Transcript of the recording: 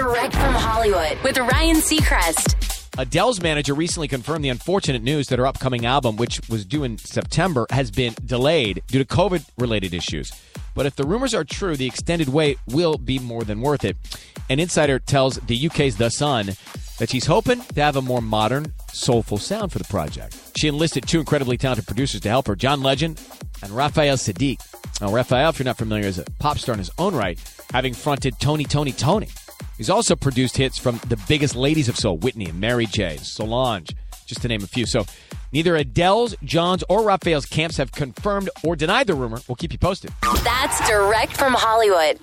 Direct from Hollywood with Ryan Seacrest. Adele's manager recently confirmed the unfortunate news that her upcoming album, which was due in September, has been delayed due to COVID related issues. But if the rumors are true, the extended wait will be more than worth it. An insider tells the UK's The Sun that she's hoping to have a more modern, soulful sound for the project. She enlisted two incredibly talented producers to help her John Legend and Raphael Saadiq. Now, Raphael, if you're not familiar, is a pop star in his own right, having fronted Tony, Toni, Toné. He's also produced hits from the biggest ladies of soul, Whitney Mary J, Solange, just to name a few. So neither Adele's, John's, or Raphael's camps have confirmed or denied the rumor. We'll keep you posted. That's direct from Hollywood.